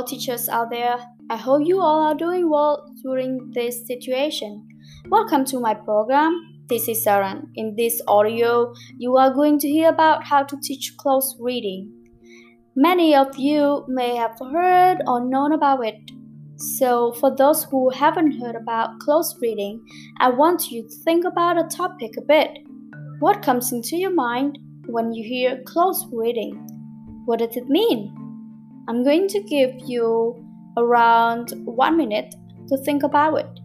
all teachers out there. I hope you all are doing well during this situation. Welcome to my program. This is Saran. In this audio, you are going to hear about how to teach close reading. Many of you may have heard or known about it. So, for those who haven't heard about close reading, I want you to think about a topic a bit. What comes into your mind when you hear close reading? What does it mean? I'm going to give you around one minute to think about it.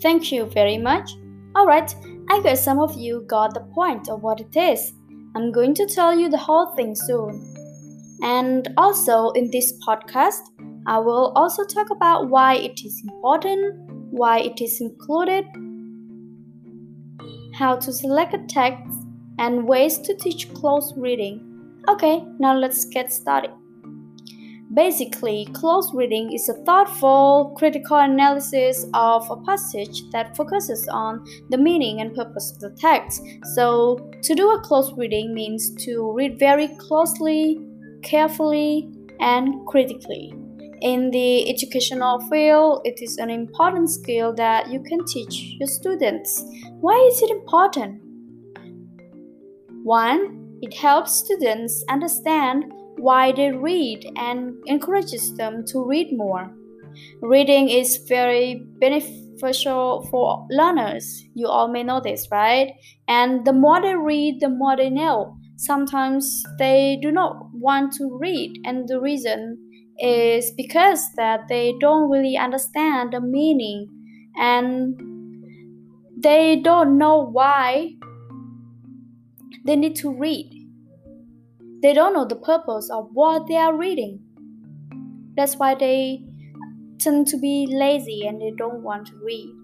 Thank you very much. Alright, I guess some of you got the point of what it is. I'm going to tell you the whole thing soon. And also, in this podcast, I will also talk about why it is important, why it is included, how to select a text, and ways to teach close reading. Okay, now let's get started. Basically, close reading is a thoughtful, critical analysis of a passage that focuses on the meaning and purpose of the text. So, to do a close reading means to read very closely, carefully, and critically. In the educational field, it is an important skill that you can teach your students. Why is it important? One, it helps students understand why they read and encourages them to read more. Reading is very beneficial for learners. You all may know this, right? And the more they read, the more they know. Sometimes they do not want to read, and the reason is because that they don't really understand the meaning and they don't know why they need to read they don't know the purpose of what they are reading. That's why they tend to be lazy and they don't want to read.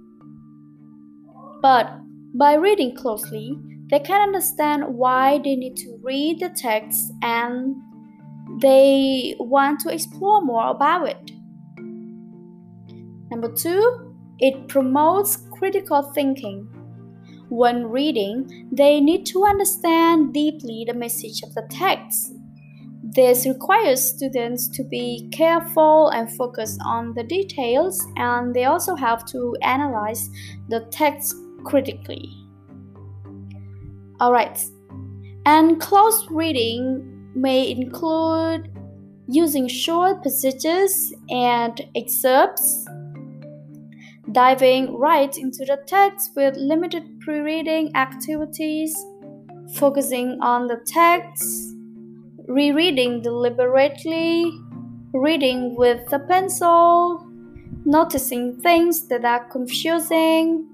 But by reading closely, they can understand why they need to read the text and they want to explore more about it. Number two, it promotes critical thinking. When reading, they need to understand deeply the message of the text. This requires students to be careful and focus on the details, and they also have to analyze the text critically. Alright, and close reading may include using short passages and excerpts diving right into the text with limited pre reading activities, focusing on the text, rereading deliberately, reading with a pencil, noticing things that are confusing,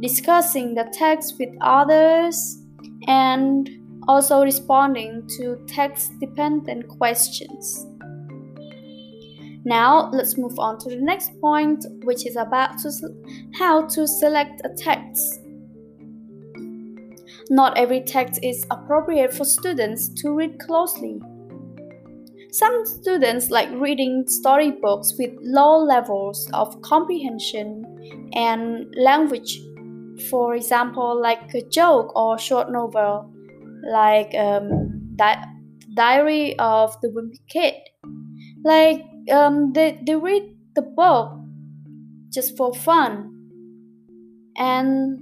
discussing the text with others, and also responding to text dependent questions. Now let's move on to the next point, which is about to how to select a text. Not every text is appropriate for students to read closely. Some students like reading storybooks with low levels of comprehension and language. For example, like a joke or short novel, like um, Di- Diary of the Wimpy Kid. Like um, they, they read the book just for fun and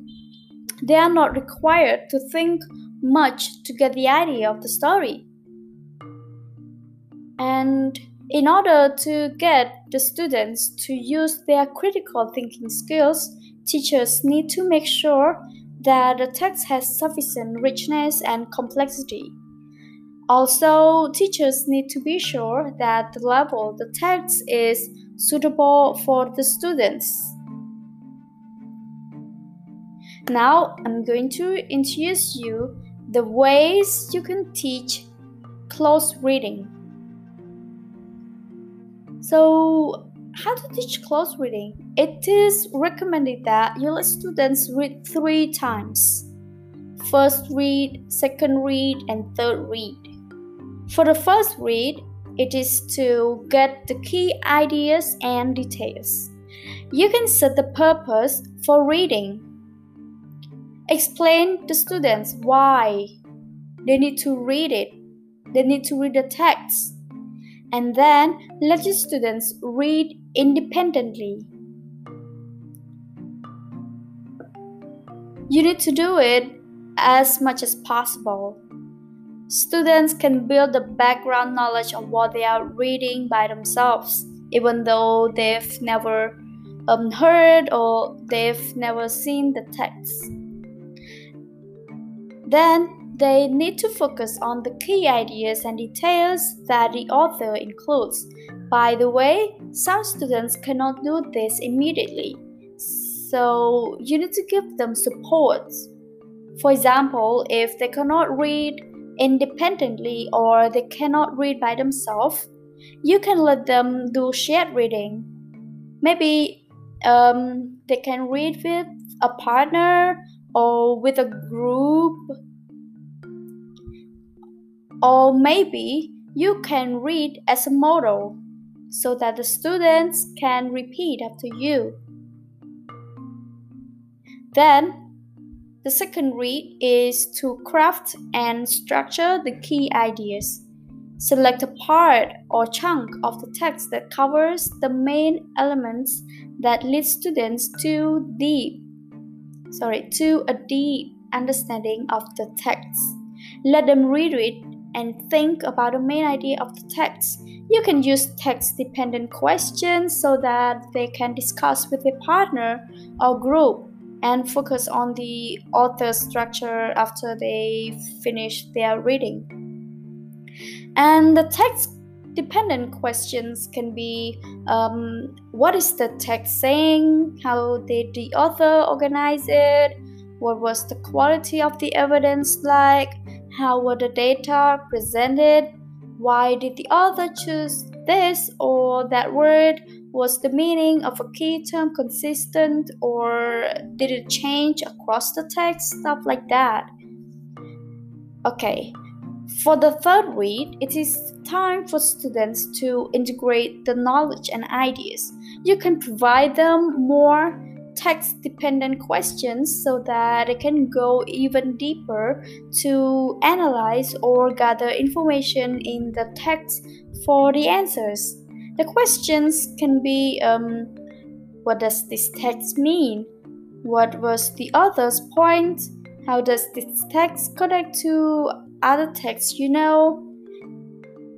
they are not required to think much to get the idea of the story. And in order to get the students to use their critical thinking skills, teachers need to make sure that the text has sufficient richness and complexity. Also, teachers need to be sure that the level the text is suitable for the students. Now, I'm going to introduce you the ways you can teach close reading. So, how to teach close reading? It is recommended that you let students read three times. first read, second read, and third read. For the first read, it is to get the key ideas and details. You can set the purpose for reading. Explain to students why they need to read it. They need to read the text. And then let the students read independently. You need to do it as much as possible. Students can build the background knowledge of what they are reading by themselves, even though they've never um, heard or they've never seen the text. Then they need to focus on the key ideas and details that the author includes. By the way, some students cannot do this immediately, so you need to give them support. For example, if they cannot read independently or they cannot read by themselves, you can let them do shared reading. Maybe um, they can read with a partner or with a group. Or maybe you can read as a model so that the students can repeat after you. Then the second read is to craft and structure the key ideas. Select a part or chunk of the text that covers the main elements that lead students to deep sorry to a deep understanding of the text. Let them read it and think about the main idea of the text. You can use text dependent questions so that they can discuss with a partner or group and focus on the author's structure after they finish their reading. And the text dependent questions can be um, what is the text saying? How did the author organize it? What was the quality of the evidence like? How were the data presented? Why did the author choose this or that word? Was the meaning of a key term consistent or did it change across the text? Stuff like that. Okay, for the third read, it is time for students to integrate the knowledge and ideas. You can provide them more text dependent questions so that they can go even deeper to analyze or gather information in the text for the answers. The questions can be um, What does this text mean? What was the author's point? How does this text connect to other texts you know?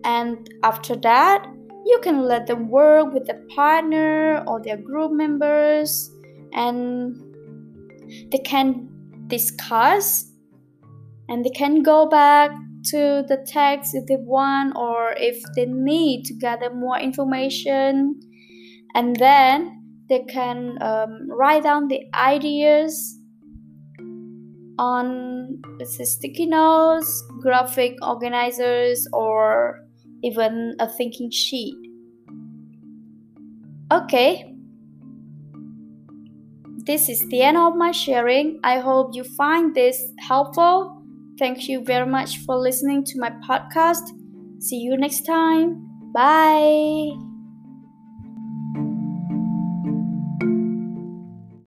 And after that, you can let them work with a partner or their group members and they can discuss and they can go back to the text if they want or if they need to gather more information. And then they can um, write down the ideas on sticky notes graphic organizers or even a thinking sheet. Okay. This is the end of my sharing. I hope you find this helpful Thank you very much for listening to my podcast. See you next time. Bye.